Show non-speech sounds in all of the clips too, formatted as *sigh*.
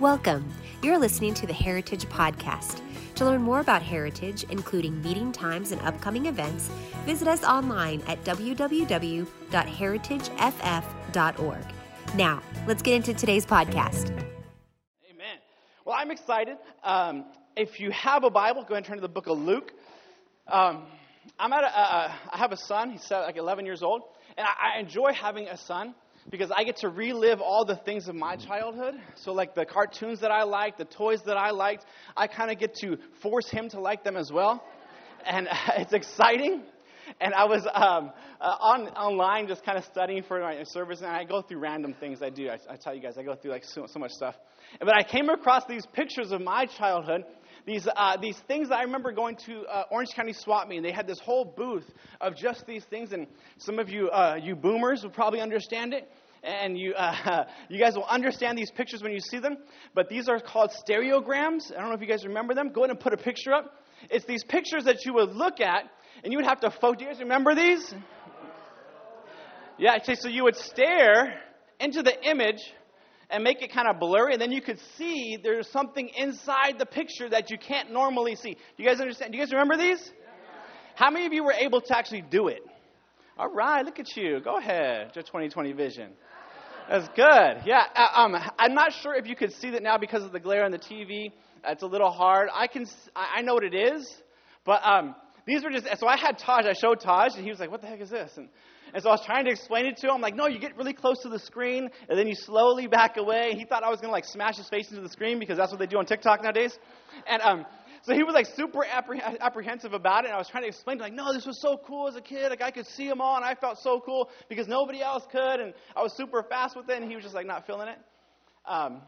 Welcome. You're listening to the Heritage Podcast. To learn more about Heritage, including meeting times and upcoming events, visit us online at www.heritageff.org. Now, let's get into today's podcast. Amen. Well, I'm excited. Um, if you have a Bible, go ahead and turn to the book of Luke. Um, I'm at a, uh, I have a son. He's like 11 years old, and I, I enjoy having a son because I get to relive all the things of my childhood. So, like the cartoons that I liked, the toys that I liked, I kind of get to force him to like them as well. And *laughs* it's exciting. And I was um, uh, on online just kind of studying for my service, and I go through random things I do. I, I tell you guys, I go through like so, so, much stuff. But I came across these pictures of my childhood, these, uh, these things I remember going to uh, Orange County Swap Meet, and they had this whole booth of just these things. And some of you, uh, you boomers, will probably understand it and you, uh, *laughs* you guys will understand these pictures when you see them. But these are called stereograms. I don't know if you guys remember them. Go ahead and put a picture up. It's these pictures that you would look at, and you would have to focus. Do you guys remember these? Yeah, so you would stare into the image and make it kind of blurry, and then you could see there's something inside the picture that you can't normally see. Do you guys understand? Do you guys remember these? How many of you were able to actually do it? All right, look at you. Go ahead. Your 2020 vision. That's good. Yeah, uh, um, I'm not sure if you could see that now because of the glare on the TV. It's a little hard. I can, I know what it is, but um, these were just. So I had Taj. I showed Taj, and he was like, "What the heck is this?" And and so I was trying to explain it to him. I'm like, "No, you get really close to the screen, and then you slowly back away." He thought I was gonna like smash his face into the screen because that's what they do on TikTok nowadays. And um, so he was like super apprehensive about it. And I was trying to explain to him, like, no, this was so cool as a kid. Like I could see them all, and I felt so cool because nobody else could. And I was super fast with it, and he was just like not feeling it. Um,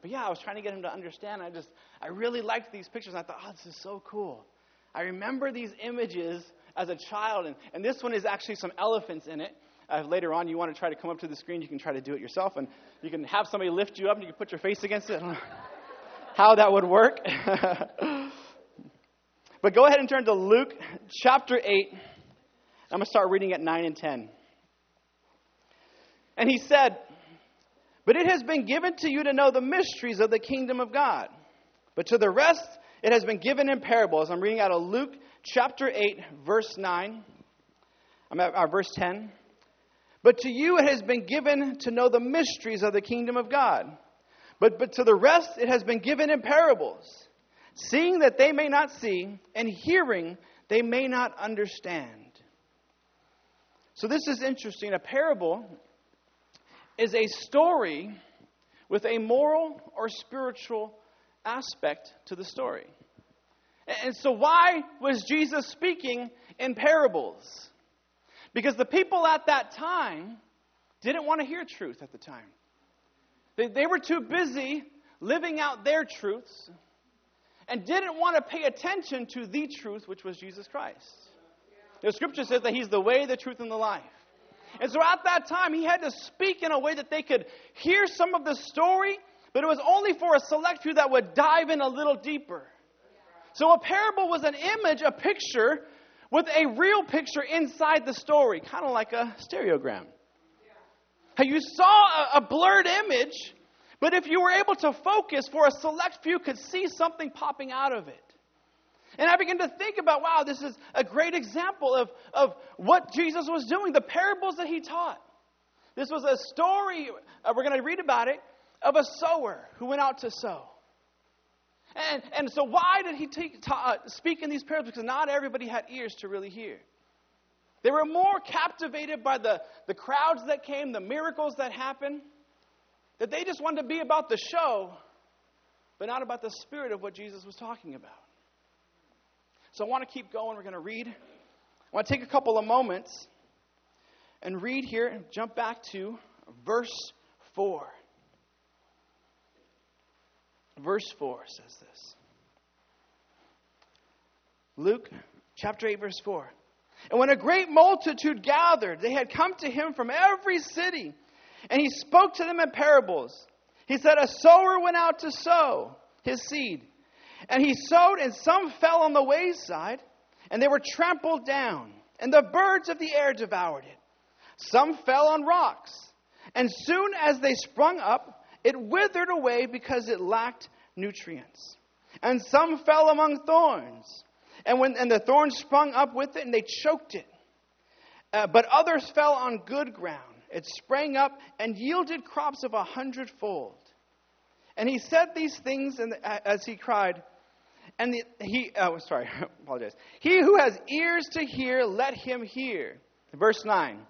but yeah, I was trying to get him to understand. I just, I really liked these pictures. And I thought, oh, this is so cool. I remember these images as a child, and, and this one is actually some elephants in it. Uh, later on, you want to try to come up to the screen, you can try to do it yourself, and you can have somebody lift you up, and you can put your face against it. *laughs* how that would work. *laughs* but go ahead and turn to Luke chapter 8. I'm going to start reading at 9 and 10. And he said, But it has been given to you to know the mysteries of the kingdom of God. But to the rest, it has been given in parables. I'm reading out of Luke chapter 8, verse 9. I'm at uh, verse 10. But to you it has been given to know the mysteries of the kingdom of God. But, but to the rest it has been given in parables, seeing that they may not see, and hearing they may not understand. So this is interesting. A parable is a story with a moral or spiritual aspect to the story. And so, why was Jesus speaking in parables? Because the people at that time didn't want to hear truth at the time. They, they were too busy living out their truths and didn't want to pay attention to the truth, which was Jesus Christ. The scripture says that He's the way, the truth, and the life. And so at that time, He had to speak in a way that they could hear some of the story, but it was only for a select few that would dive in a little deeper. So a parable was an image, a picture, with a real picture inside the story, kind of like a stereogram. You saw a, a blurred image, but if you were able to focus for a select few could see something popping out of it. And I began to think about, wow, this is a great example of, of what Jesus was doing, the parables that he taught. This was a story, uh, we're going to read about it, of a sower who went out to sow. And, and so, why did he take, ta, uh, speak in these parables? Because not everybody had ears to really hear. They were more captivated by the, the crowds that came, the miracles that happened, that they just wanted to be about the show, but not about the spirit of what Jesus was talking about. So I want to keep going. We're going to read. I want to take a couple of moments and read here and jump back to verse 4. Verse 4 says this Luke chapter 8, verse 4. And when a great multitude gathered, they had come to him from every city. And he spoke to them in parables. He said, A sower went out to sow his seed. And he sowed, and some fell on the wayside, and they were trampled down, and the birds of the air devoured it. Some fell on rocks, and soon as they sprung up it withered away because it lacked nutrients. And some fell among thorns. And, when, and the thorns sprung up with it and they choked it. Uh, but others fell on good ground. It sprang up and yielded crops of a hundredfold. And he said these things and, as he cried, and the, he, oh, sorry, *laughs* apologize. He who has ears to hear, let him hear. Verse 9.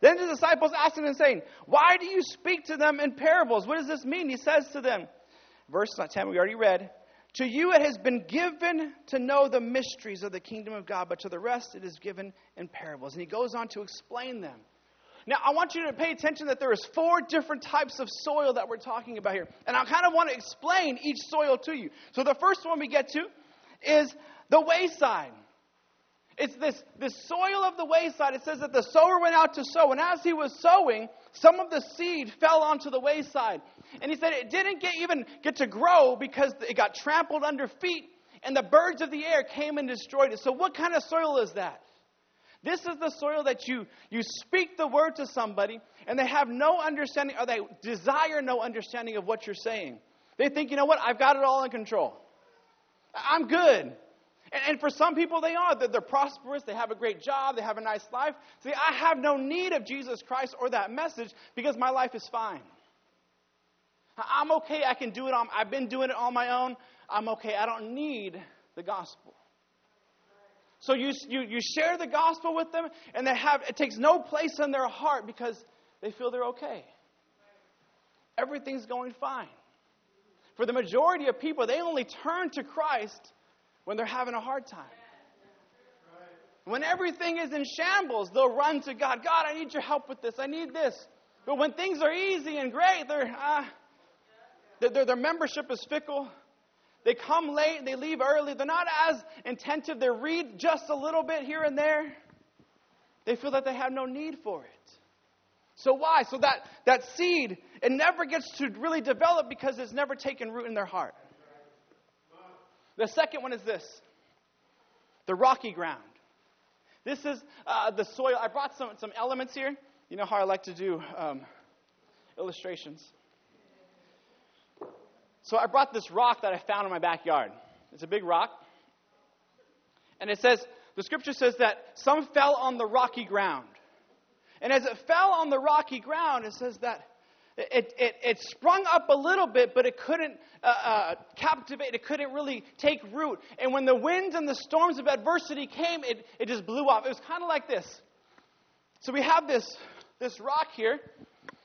Then the disciples asked him and saying, Why do you speak to them in parables? What does this mean? He says to them, verse 10, we already read, To you it has been given to know the mysteries of the kingdom of God, but to the rest it is given in parables. And he goes on to explain them. Now, I want you to pay attention that there is four different types of soil that we're talking about here. And I kind of want to explain each soil to you. So the first one we get to is the wayside. It's this, this soil of the wayside. It says that the sower went out to sow, and as he was sowing, some of the seed fell onto the wayside. And he said it didn't get, even get to grow because it got trampled under feet, and the birds of the air came and destroyed it. So, what kind of soil is that? This is the soil that you, you speak the word to somebody, and they have no understanding, or they desire no understanding of what you're saying. They think, you know what, I've got it all in control. I'm good. And, and for some people, they are. They're, they're prosperous, they have a great job, they have a nice life. See, I have no need of Jesus Christ or that message because my life is fine. I'm okay, I can do it on, I've been doing it on my own. I'm okay, I don't need the gospel. So you, you, you share the gospel with them, and they have, it takes no place in their heart because they feel they're okay. Everything's going fine. For the majority of people, they only turn to Christ when they're having a hard time. When everything is in shambles, they'll run to God. God, I need your help with this. I need this. But when things are easy and great, uh, their, their membership is fickle. They come late, they leave early. They're not as attentive. They read just a little bit here and there. They feel that they have no need for it. So why? So that, that seed, it never gets to really develop because it's never taken root in their heart. The second one is this the rocky ground. This is uh, the soil. I brought some, some elements here. You know how I like to do um, illustrations. So I brought this rock that I found in my backyard. It's a big rock. And it says, the scripture says that some fell on the rocky ground. And as it fell on the rocky ground, it says that it, it, it sprung up a little bit, but it couldn't uh, uh, captivate, it couldn't really take root. And when the winds and the storms of adversity came, it, it just blew off. It was kind of like this. So we have this, this rock here,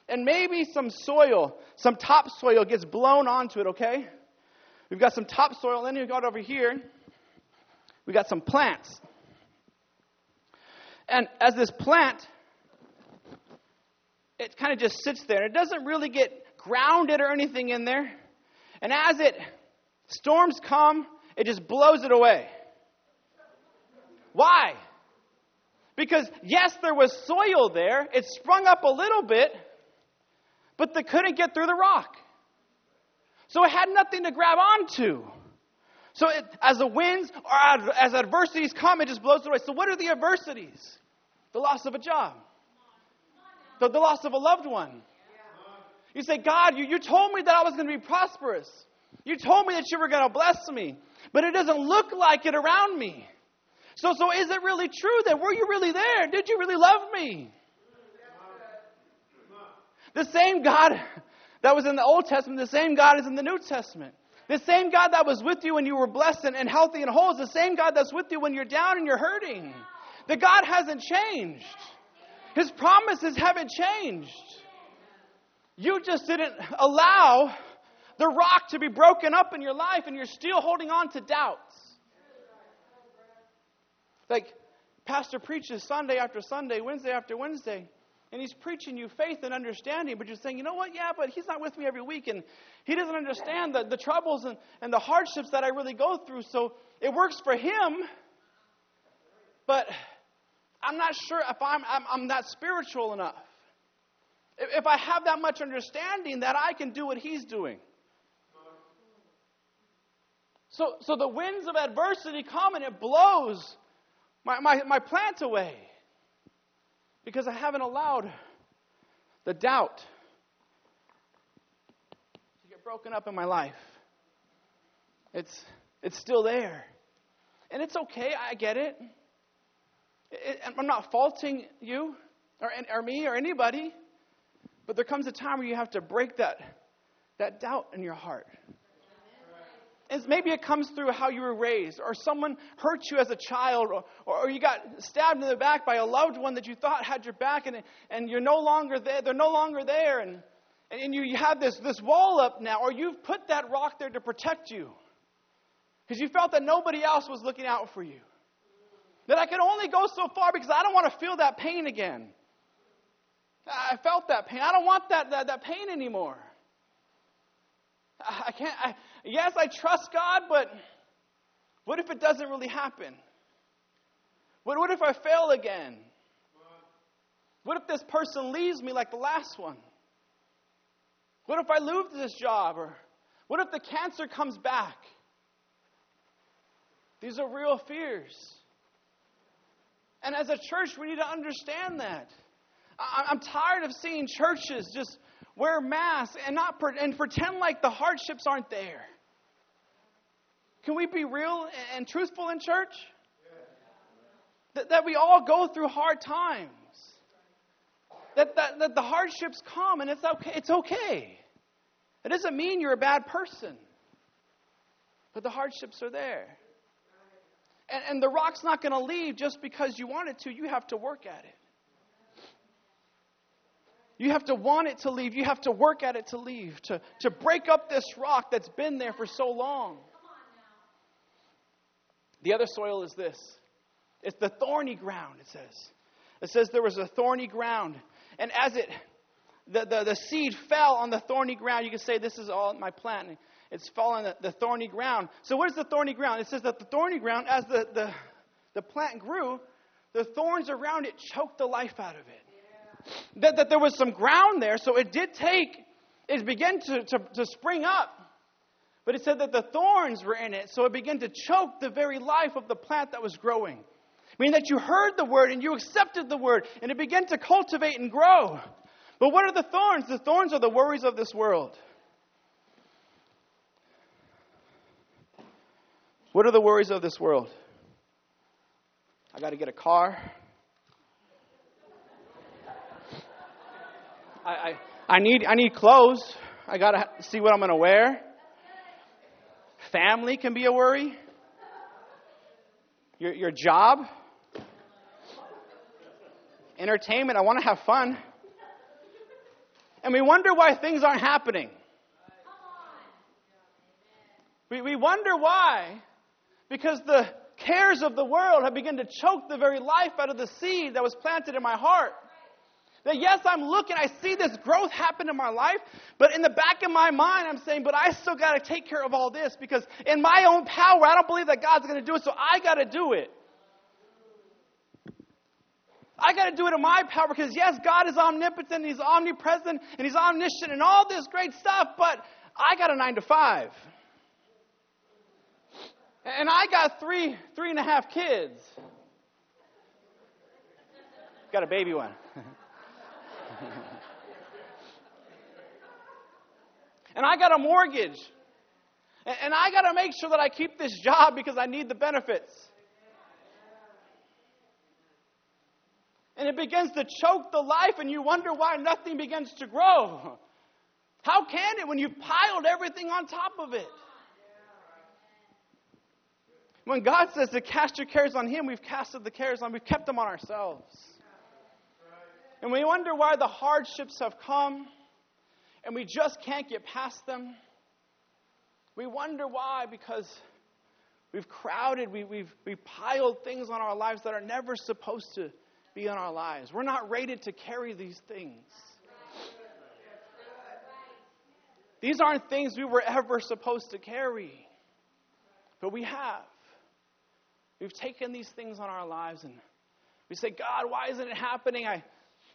and maybe some soil, some topsoil gets blown onto it, okay? We've got some topsoil, then we've got over here, we got some plants. And as this plant it kind of just sits there. And it doesn't really get grounded or anything in there. And as it storms come, it just blows it away. Why? Because yes, there was soil there. It sprung up a little bit, but they couldn't get through the rock. So it had nothing to grab onto. So it, as the winds or as adversities come, it just blows it away. So what are the adversities? The loss of a job the, the loss of a loved one. You say, God, you, you told me that I was going to be prosperous. You told me that you were going to bless me, but it doesn't look like it around me. So, so is it really true that were you really there? Did you really love me? The same God that was in the Old Testament, the same God is in the New Testament. The same God that was with you when you were blessed and, and healthy and whole is the same God that's with you when you're down and you're hurting. The God hasn't changed. His promises haven't changed. You just didn't allow the rock to be broken up in your life and you're still holding on to doubts. Like, Pastor preaches Sunday after Sunday, Wednesday after Wednesday, and he's preaching you faith and understanding, but you're saying, you know what? Yeah, but he's not with me every week, and he doesn't understand the, the troubles and, and the hardships that I really go through. So it works for him, but I'm not sure if I'm, I'm, I'm not spiritual enough. If, if I have that much understanding that I can do what he's doing. So, so the winds of adversity come and it blows my, my, my plant away because I haven't allowed the doubt to get broken up in my life. It's, it's still there. And it's okay, I get it. I'm not faulting you or, or me or anybody. But there comes a time where you have to break that, that doubt in your heart. And maybe it comes through how you were raised, or someone hurt you as a child, or, or you got stabbed in the back by a loved one that you thought had your back, and, and you're no longer there. They're no longer there, and, and you, you have this, this wall up now, or you've put that rock there to protect you because you felt that nobody else was looking out for you. That I could only go so far because I don't want to feel that pain again. I felt that pain. I don't want that, that, that pain anymore. I can't. I, yes, I trust God, but what if it doesn't really happen? What, what if I fail again? What if this person leaves me like the last one? What if I lose this job? Or what if the cancer comes back? These are real fears. And as a church, we need to understand that. I'm tired of seeing churches just wear masks and not and pretend like the hardships aren't there. Can we be real and truthful in church? That, that we all go through hard times. That, that, that the hardships come and it's okay. It's okay. It doesn't mean you're a bad person. But the hardships are there. And, and the rock's not going to leave just because you want it to. You have to work at it. You have to want it to leave. You have to work at it to leave, to, to break up this rock that's been there for so long. The other soil is this it's the thorny ground, it says. It says there was a thorny ground. And as it, the, the, the seed fell on the thorny ground, you can say, This is all my planting. It's fallen the, the thorny ground. So, what is the thorny ground? It says that the thorny ground, as the, the, the plant grew, the thorns around it choked the life out of it that, that there was some ground there, so it did take, it began to, to, to spring up. But it said that the thorns were in it, so it began to choke the very life of the plant that was growing. Meaning that you heard the word and you accepted the word, and it began to cultivate and grow. But what are the thorns? The thorns are the worries of this world. What are the worries of this world? I got to get a car. I, I, I, need, I need clothes. I got to see what I'm going to wear. Family can be a worry. Your, your job. Entertainment. I want to have fun. And we wonder why things aren't happening. We, we wonder why. Because the cares of the world have begun to choke the very life out of the seed that was planted in my heart. That yes, I'm looking, I see this growth happen in my life, but in the back of my mind, I'm saying, but I still got to take care of all this because in my own power, I don't believe that God's going to do it, so I got to do it. I got to do it in my power because yes, God is omnipotent, He's omnipresent, and He's omniscient, and all this great stuff, but I got a nine to five. And I got three, three and a half kids. Got a baby one. *laughs* and I got a mortgage. And I got to make sure that I keep this job because I need the benefits. And it begins to choke the life, and you wonder why nothing begins to grow. How can it when you've piled everything on top of it? When God says to cast your cares on Him, we've casted the cares on, we've kept them on ourselves. And we wonder why the hardships have come and we just can't get past them. We wonder why because we've crowded, we, we've, we've piled things on our lives that are never supposed to be in our lives. We're not rated to carry these things. These aren't things we were ever supposed to carry, but we have. We've taken these things on our lives and we say, God, why isn't it happening? I,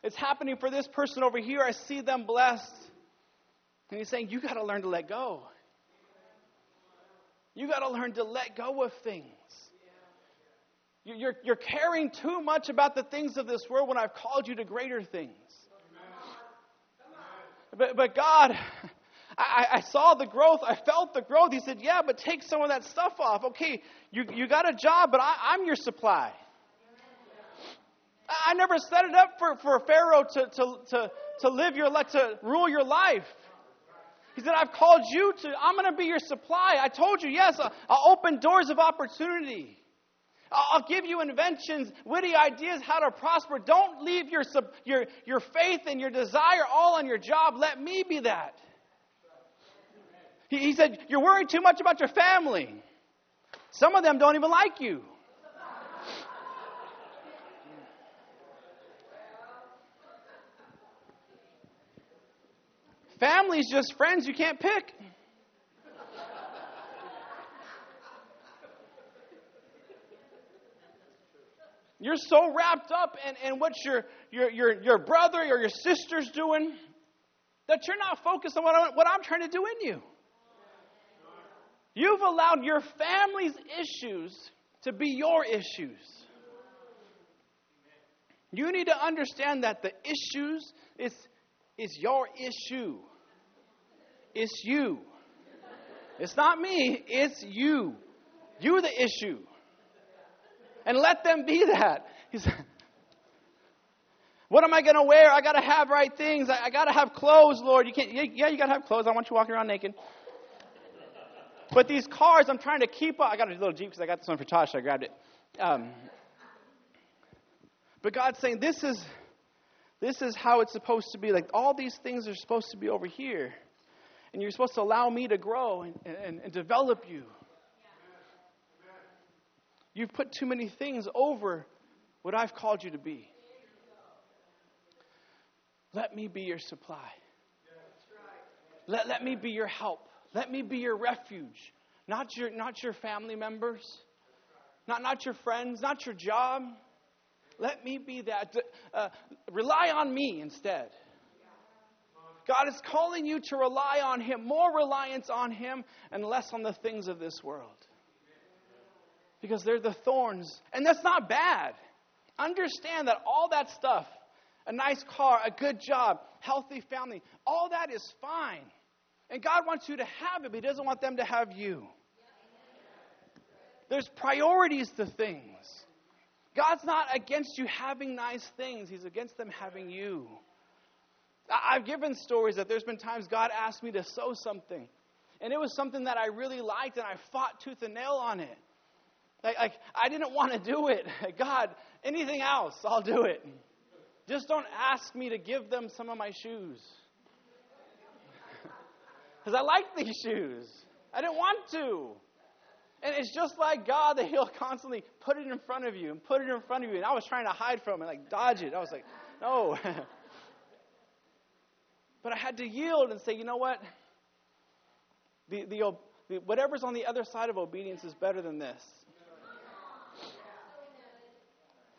it's happening for this person over here. I see them blessed. And he's saying, You got to learn to let go. You got to learn to let go of things. You're, you're caring too much about the things of this world when I've called you to greater things. But, but God, I, I saw the growth. I felt the growth. He said, Yeah, but take some of that stuff off. Okay, you, you got a job, but I, I'm your supply. I never set it up for, for Pharaoh to, to, to, to live your life, to rule your life. He said, I've called you to, I'm going to be your supply. I told you, yes, I'll open doors of opportunity. I'll give you inventions, witty ideas how to prosper. Don't leave your, your, your faith and your desire all on your job. Let me be that. He, he said, You're worried too much about your family. Some of them don't even like you. Family's just friends you can't pick. You're so wrapped up in, in what your, your, your, your brother or your sister's doing that you're not focused on what, I, what I'm trying to do in you. You've allowed your family's issues to be your issues. You need to understand that the issues is, is your issue. It's you. It's not me, it's you. You're the issue. And let them be that. He said, what am I going to wear? I got to have right things. I, I got to have clothes, Lord. You can't, yeah, you got to have clothes. I want you walking around naked. But these cars, I'm trying to keep up. I got a little Jeep because I got this one for Tosh. So I grabbed it. Um, but God's saying, this is, this is how it's supposed to be. Like all these things are supposed to be over here. And you're supposed to allow me to grow and, and, and develop you. You've put too many things over what I've called you to be. Let me be your supply. Let, let me be your help. Let me be your refuge. Not your, not your family members, not, not your friends, not your job. Let me be that. Uh, rely on me instead. God is calling you to rely on Him, more reliance on Him and less on the things of this world because they're the thorns. And that's not bad. Understand that all that stuff, a nice car, a good job, healthy family, all that is fine. And God wants you to have it, but He doesn't want them to have you. There's priorities to things. God's not against you having nice things, He's against them having you. I've given stories that there's been times God asked me to sow something, and it was something that I really liked, and I fought tooth and nail on it. Like, like I didn't want to do it. *laughs* God, anything else, I'll do it. Just don't ask me to give them some of my shoes. Because I like these shoes. I didn't want to. And it's just like God that He'll constantly put it in front of you and put it in front of you. And I was trying to hide from it, like dodge it. I was like, no. *laughs* but I had to yield and say, you know what? The, the, the, whatever's on the other side of obedience is better than this.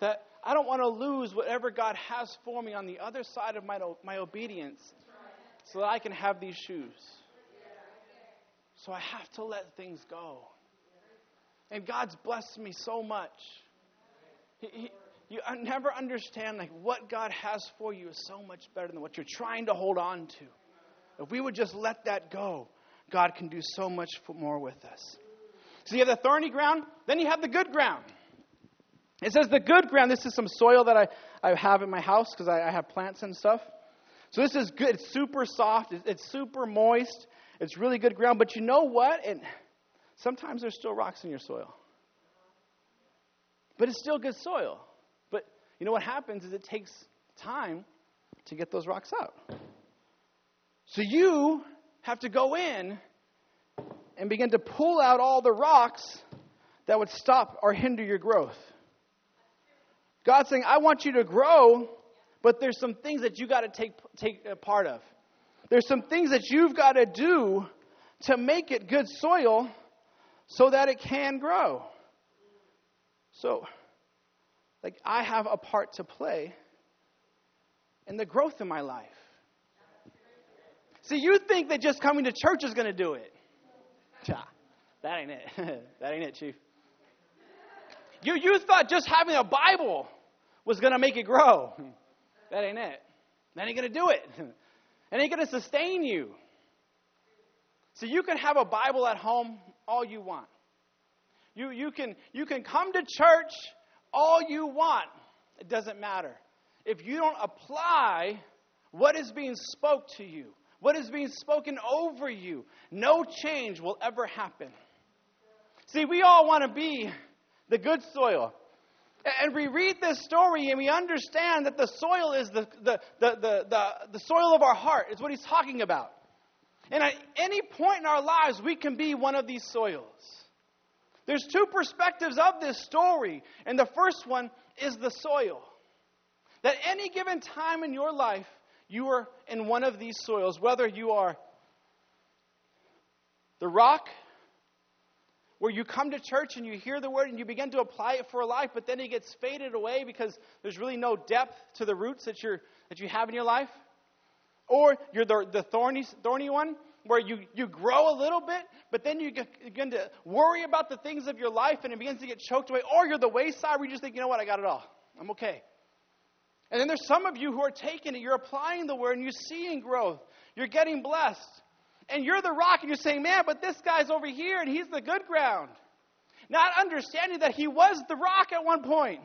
That I don't want to lose whatever God has for me on the other side of my, my obedience so that I can have these shoes. So I have to let things go. And God's blessed me so much. He, he, you never understand like what God has for you is so much better than what you're trying to hold on to. If we would just let that go, God can do so much more with us. So you have the thorny ground, then you have the good ground. It says the good ground. This is some soil that I, I have in my house because I, I, have plants and stuff. So this is good. It's super soft. It's, it's super moist. It's really good ground. But you know what? And sometimes there's still rocks in your soil. But it's still good soil. But you know what happens is it takes time to get those rocks out. So you have to go in and begin to pull out all the rocks that would stop or hinder your growth. God's saying, I want you to grow, but there's some things that you got to take, take a part of. There's some things that you've got to do to make it good soil so that it can grow. So, like, I have a part to play in the growth in my life. See, you think that just coming to church is going to do it. That ain't it. *laughs* that ain't it, Chief. You, you thought just having a Bible was going to make it grow. *laughs* That ain't it. That ain't going to do it. *laughs* It ain't going to sustain you. So you can have a Bible at home all you want. You, you, can, you can come to church all you want. It doesn't matter. If you don't apply what is being spoke to you, what is being spoken over you, no change will ever happen. See, we all want to be the good soil. And we read this story and we understand that the soil is the, the, the, the, the, soil of our heart, is what he's talking about. And at any point in our lives, we can be one of these soils. There's two perspectives of this story, and the first one is the soil. That any given time in your life, you are in one of these soils, whether you are the rock, where you come to church and you hear the word and you begin to apply it for life, but then it gets faded away because there's really no depth to the roots that, you're, that you have in your life. Or you're the, the thorny, thorny one, where you, you grow a little bit, but then you begin to worry about the things of your life and it begins to get choked away. Or you're the wayside where you just think, you know what, I got it all. I'm okay. And then there's some of you who are taking it, you're applying the word, and you're seeing growth. You're getting blessed. And you're the rock, and you're saying, man, but this guy's over here, and he's the good ground. Not understanding that he was the rock at one point.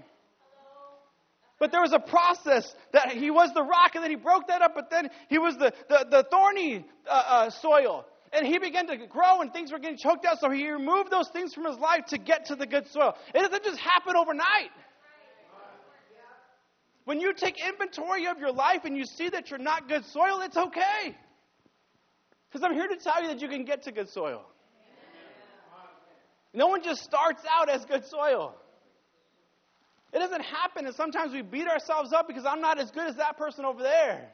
But there was a process that he was the rock, and then he broke that up, but then he was the, the, the thorny uh, uh, soil. And he began to grow, and things were getting choked out, so he removed those things from his life to get to the good soil. It doesn't just happen overnight. When you take inventory of your life and you see that you're not good soil, it's okay. Because I'm here to tell you that you can get to good soil. No one just starts out as good soil. It doesn't happen, and sometimes we beat ourselves up because I'm not as good as that person over there.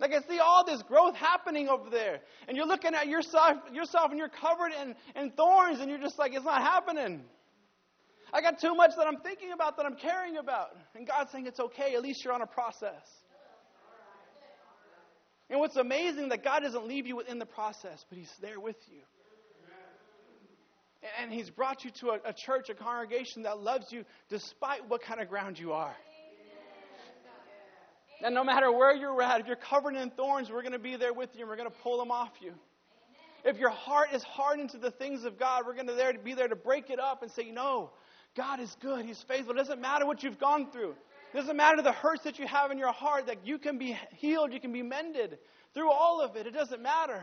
Like I see all this growth happening over there, and you're looking at yourself, yourself, and you're covered in, in thorns, and you're just like, it's not happening. I got too much that I'm thinking about, that I'm caring about. And God's saying it's okay, at least you're on a process. And what's amazing that God doesn't leave you within the process, but He's there with you. And He's brought you to a, a church, a congregation that loves you despite what kind of ground you are. And no matter where you're at, if you're covered in thorns, we're going to be there with you and we're going to pull them off you. If your heart is hardened to the things of God, we're going to there to be there to break it up and say, No, God is good. He's faithful. It doesn't matter what you've gone through. It doesn't matter the hurts that you have in your heart, that you can be healed, you can be mended through all of it. It doesn't matter.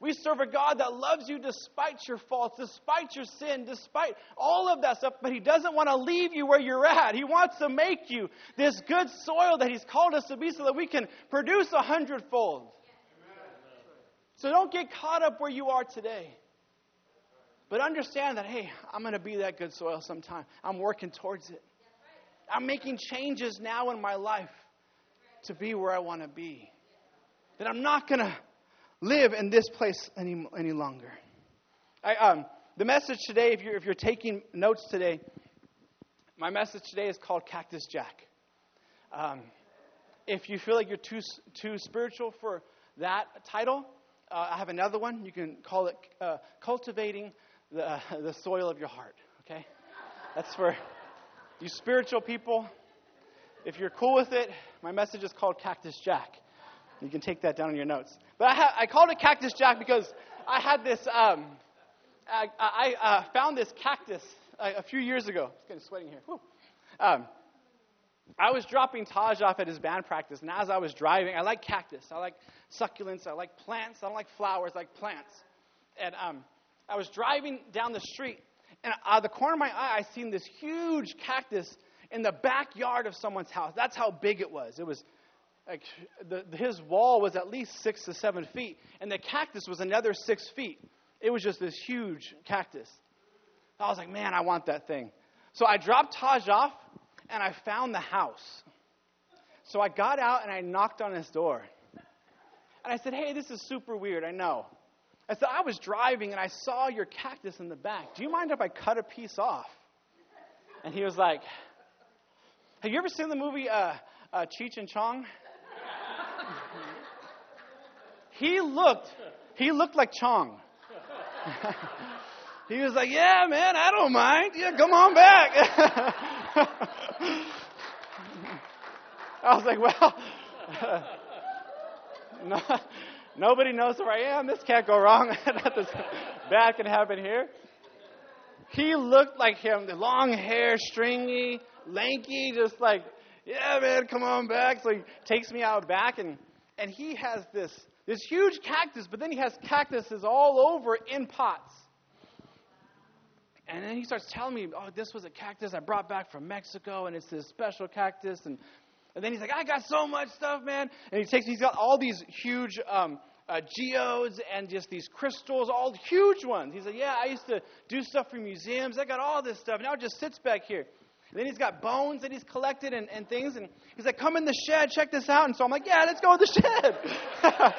We serve a God that loves you despite your faults, despite your sin, despite all of that stuff, but He doesn't want to leave you where you're at. He wants to make you this good soil that He's called us to be so that we can produce a hundredfold. So don't get caught up where you are today. But understand that, hey, I'm going to be that good soil sometime. I'm working towards it. I'm making changes now in my life to be where I want to be. That I'm not going to live in this place any, any longer. I, um, the message today, if you're, if you're taking notes today, my message today is called Cactus Jack. Um, if you feel like you're too, too spiritual for that title, uh, I have another one. You can call it uh, Cultivating the, uh, *laughs* the soil of your heart, okay? That's for you spiritual people. If you're cool with it, my message is called Cactus Jack. You can take that down in your notes. But I, ha- I called it Cactus Jack because I had this, um, I, I uh, found this cactus a, a, few years ago. It's getting sweating here. Um, I was dropping Taj off at his band practice, and as I was driving, I like cactus. I like succulents. I like plants. I don't like flowers. I like plants. And um, I was driving down the street, and out of the corner of my eye, I seen this huge cactus in the backyard of someone's house. That's how big it was. It was like the, his wall was at least six to seven feet, and the cactus was another six feet. It was just this huge cactus. I was like, man, I want that thing. So I dropped Taj off, and I found the house. So I got out and I knocked on his door. And I said, hey, this is super weird, I know. I said, I was driving and I saw your cactus in the back. Do you mind if I cut a piece off? And he was like, Have you ever seen the movie uh, uh, Cheech and Chong? *laughs* he looked, he looked like Chong. *laughs* he was like, Yeah, man, I don't mind. Yeah, come on back. *laughs* I was like, Well, no, Nobody knows where I am. This can't go wrong. *laughs* Nothing bad can happen here. He looked like him, the long hair, stringy, lanky, just like, yeah, man, come on back. So he takes me out back, and, and he has this, this huge cactus, but then he has cactuses all over in pots. And then he starts telling me, oh, this was a cactus I brought back from Mexico, and it's this special cactus. And, and then he's like, I got so much stuff, man. And he takes, he's got all these huge um, uh, geodes and just these crystals, all huge ones. He said, yeah, I used to do stuff for museums. I got all this stuff. Now it just sits back here. And then he's got bones that he's collected and, and things. And he's like, come in the shed, check this out. And so I'm like, yeah, let's go in the shed. *laughs*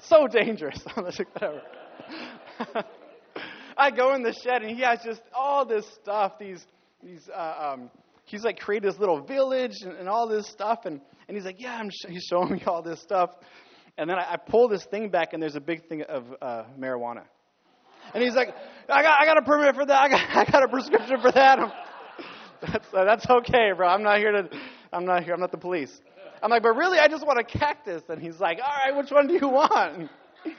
so dangerous. *laughs* *laughs* I go in the shed and he has just all this stuff, these, these, uh, um, he's like created this little village and, and, all this stuff. And, and he's like, yeah, I'm sh-. he's showing me all this stuff. And then I, I, pull this thing back and there's a big thing of uh, marijuana. And he's like, I got, I got a permit for that. I got, *laughs* I got a prescription for that. *laughs* That's, uh, that's okay, bro. I'm not here to, I'm not here. I'm not the police. I'm like, but really, I just want a cactus. And he's like, all right, which one do you want? *laughs*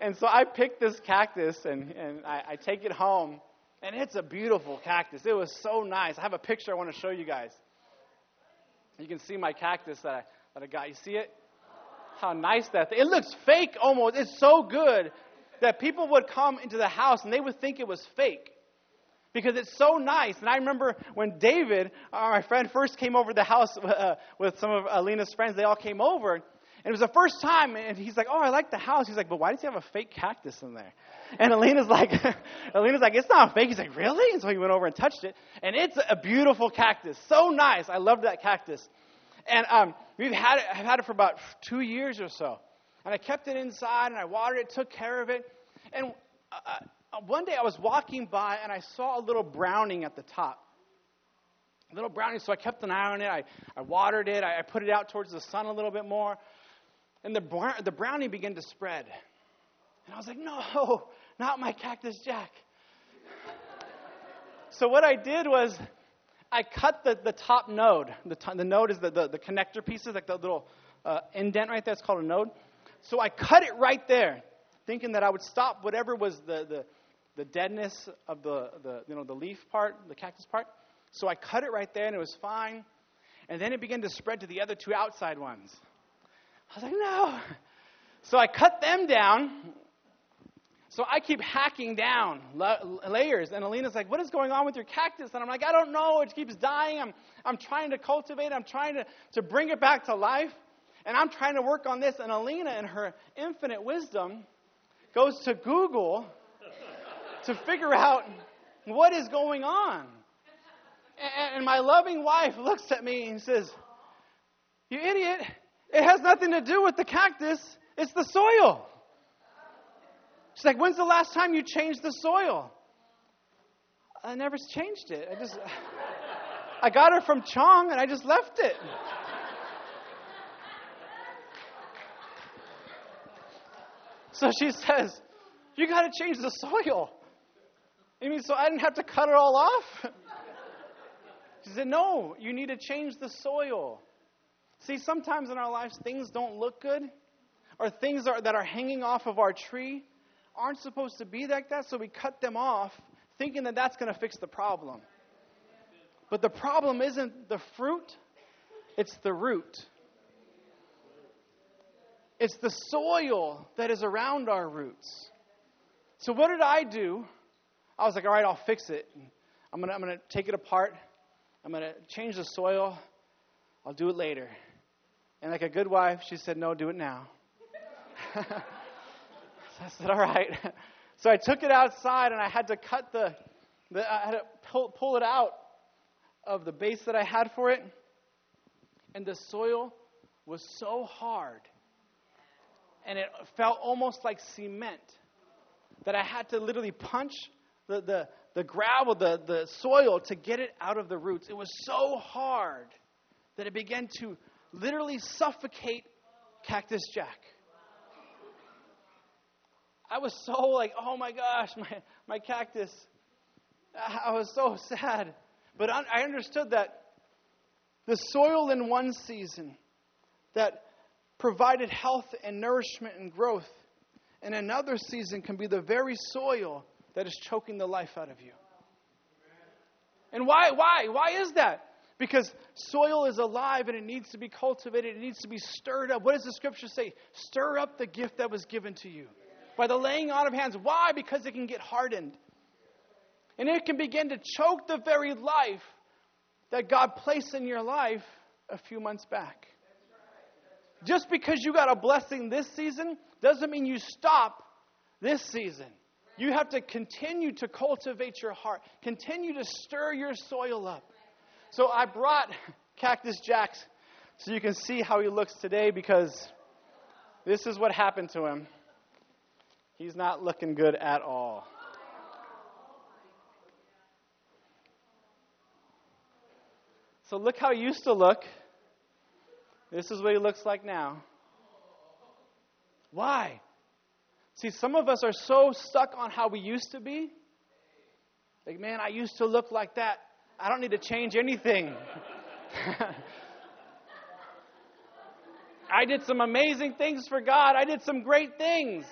And so I pick this cactus and, and I, I take it home. And it's a beautiful cactus. It was so nice. I have a picture I want to show you guys. You can see my cactus that I, that I got. You see it? How nice that thing. It looks fake almost. It's so good that people would come into the house and they would think it was fake because it's so nice. And I remember when David, uh, my friend, first came over the house uh, with some of Alina's friends, they all came over. And it was the first time, and he's like, "Oh, I like the house." He's like, "But why does he have a fake cactus in there?" And Alina's like, *laughs* "Alina's like, it's not fake." He's like, "Really?" And so he went over and touched it, and it's a beautiful cactus, so nice. I loved that cactus, and um, we've had it. I've had it for about two years or so, and I kept it inside, and I watered it, took care of it, and uh, uh one day I was walking by, and I saw a little browning at the top. A little brownie, so I kept an eye on it. I, I watered it. I, I put it out towards the sun a little bit more. And the, the brownie began to spread. And I was like, no, not my Cactus Jack. so what I did was I cut the, the top node. The, t- the node is the, the, the, connector pieces, like the little uh, indent right there. It's called a node. So I cut it right there, thinking that I would stop whatever was the, the, the deadness of the, the, you know, the leaf part, the cactus part. So I cut it right there, and it was fine. And then it began to spread to the other two outside ones. I was like, no. So I cut them down. So I keep hacking down layers. And Alina's like, what is going on with your cactus? And I'm like, I don't know. It keeps dying. I'm, I'm trying to cultivate. I'm trying to, to bring it back to life. And I'm trying to work on this. And Alina, in her infinite wisdom, goes to Google to figure out what is going on. And my loving wife looks at me and says, You idiot. It has nothing to do with the cactus, it's the soil. She's like, When's the last time you changed the soil? I never changed it. I just, I got her from Chong and I just left it. So she says, You got to change the soil. I mean, so I didn't have to cut it all off? She said, No, you need to change the soil. See, sometimes in our lives, things don't look good, or things are, that are hanging off of our tree aren't supposed to be like that, so we cut them off thinking that that's going to fix the problem. But the problem isn't the fruit, it's the root. It's the soil that is around our roots. So, what did I do? I was like, all right, I'll fix it. I'm going to I'm going to take it apart. I'm going to change the soil. I'll do it later. And like a good wife, she said, No, do it now. *laughs* so I said, All right. *laughs* So I took it outside and I had to cut the, the I had to pull, pull it out of the base that I had for it. And the soil was so hard and it felt almost like cement that I had to literally punch the, the, the gravel, the, the soil to get it out of the roots. It was so hard that it began to literally suffocate Cactus Jack. I was so like, oh my gosh, my, my cactus. I was so sad. But I understood that The soil in one season that provided health and nourishment and growth, in another season can be the very soil that is choking the life out of you. And why? Why? Why is that? Because soil is alive and it needs to be cultivated, it needs to be stirred up. What does the scripture say? Stir up the gift that was given to you by the laying on of hands. Why? Because it can get hardened. And it can begin to choke the very life that God placed in your life a few months back. Just because you got a blessing this season doesn't mean you stop this season. You have to continue to cultivate your heart, continue to stir your soil up. So I brought *laughs* Cactus Jacks so you can see how he looks today because this is what happened to him. He's not looking good at all. So look how he used to look. This is what he looks like now. Why? See, some of us are so stuck on how we used to be. Like, man, I used to look like that. I don't need to change anything. *laughs* I did some amazing things for God. I did some great things.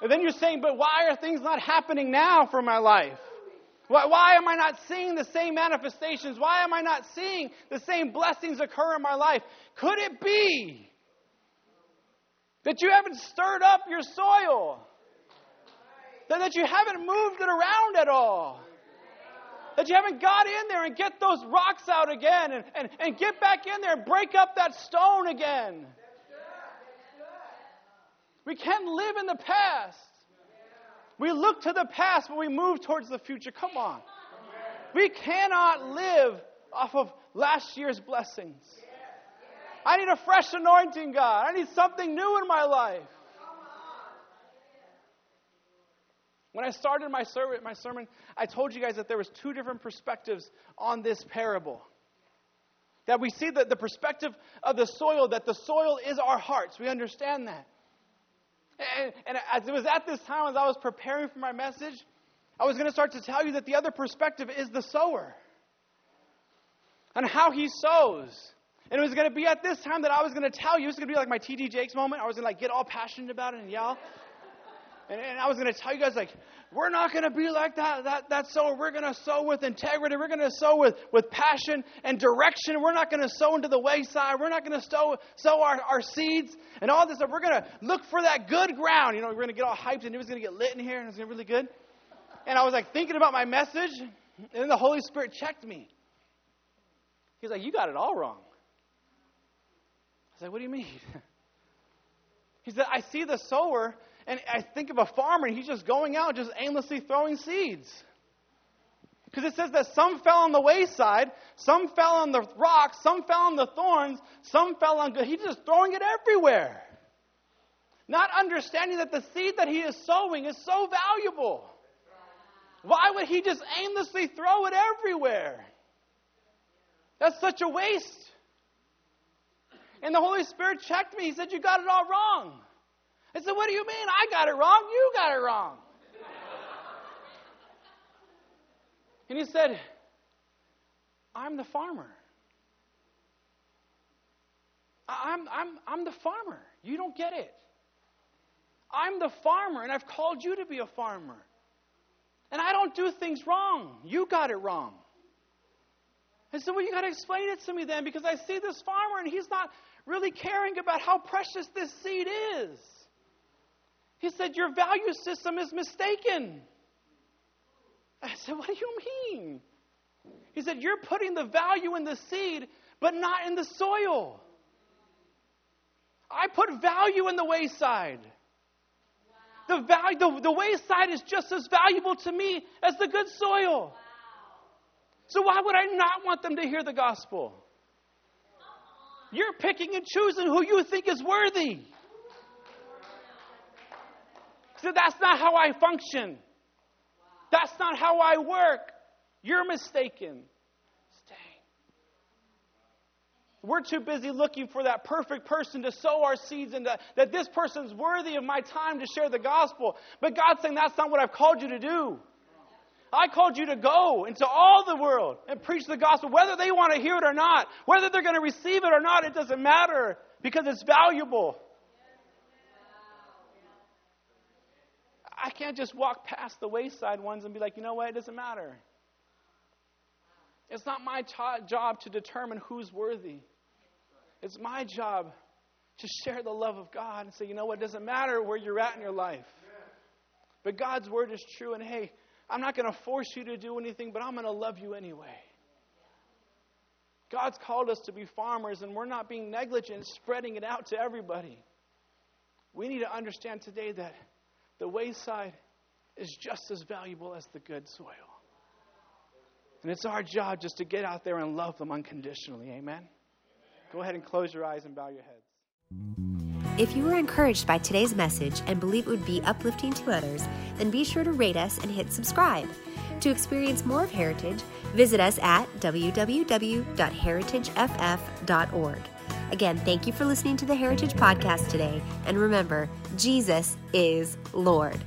And then you're saying, but why are things not happening now for my life? Why, why am I not seeing the same manifestations? Why am I not seeing the same blessings occur in my life? Could it be that you haven't stirred up your soil? That, that you haven't moved it around at all? That you haven't got in there and get those rocks out again and, and, and get back in there and break up that stone again? We can't live in the past. We look to the past, but we move towards the future. Come on. We cannot live off of last year's blessings. I need a fresh anointing, God. I need something new in my life. When I started my sermon, my sermon, I told you guys that there was two different perspectives on this parable. That we see that the perspective of the soil, that the soil is our hearts. We understand that. And, and as it was at this time, as I was preparing for my message, I was going to start to tell you that the other perspective is the sower and how he sows. And it was going to be at this time that I was going to tell you, it was going to be like my TD Jakes moment. I was going to like get all passionate about it and yell. And, and I was going to tell you guys, like, we're not going to be like that, that, that sower. We're going to sow with integrity. We're going to sow with, with passion and direction. We're not going to sow into the wayside. We're not going to sow, sow our, our seeds and all this stuff. We're going to look for that good ground. You know, we're going to get all hyped and it was going to get lit in here and it's going to be really good. And I was like thinking about my message, and then the Holy Spirit checked me. He's like, You got it all wrong. I was like, What do you mean? *laughs* He said, I see the sower and I think of a farmer, and he's just going out, just aimlessly throwing seeds. Because it says that some fell on the wayside, some fell on the rocks, some fell on the thorns, some fell on good. He's just throwing it everywhere. Not understanding that the seed that he is sowing is so valuable. Why would he just aimlessly throw it everywhere? That's such a waste. And the Holy Spirit checked me. He said, You got it all wrong. I said, What do you mean? I got it wrong. You got it wrong. and he said, I'm the farmer. I'm, I'm, I'm the farmer. You don't get it. I'm the farmer, and I've called you to be a farmer. And I don't do things wrong. You got it wrong. I said, Well, you got to explain it to me then, because I see this farmer, and he's not really caring about how precious this seed is. He said, Your value system is mistaken. I said, What do you mean? He said, You're putting the value in the seed, but not in the soil. I put value in the wayside. The, value, the, the wayside is just as valuable to me as the good soil. So, why would I not want them to hear the gospel? You're picking and choosing who you think is worthy. So that's not how I function. That's not how I work. You're mistaken. Stay. We're too busy looking for that perfect person to sow our seeds into, that this person's worthy of my time to share the gospel. But God's saying that's not what I've called you to do. I called you to go into all the world and preach the gospel, whether they want to hear it or not, whether they're going to receive it or not, it doesn't matter because it's valuable. I can't just walk past the wayside ones and be like, you know what, it doesn't matter. It's not my job to determine who's worthy. It's my job to share the love of God and say, you know what, it doesn't matter where you're at in your life. But God's word is true, and hey, I'm not going to force you to do anything, but I'm going to love you anyway. God's called us to be farmers, and we're not being negligent spreading it out to everybody. We need to understand today that the wayside is just as valuable as the good soil. And it's our job just to get out there and love them unconditionally. Amen? Go ahead and close your eyes and bow your heads. If you were encouraged by today's message and believe it would be uplifting to others, then be sure to rate us and hit subscribe. To experience more of Heritage, visit us at www.heritageff.org. Again, thank you for listening to the Heritage Podcast today. And remember, Jesus is Lord.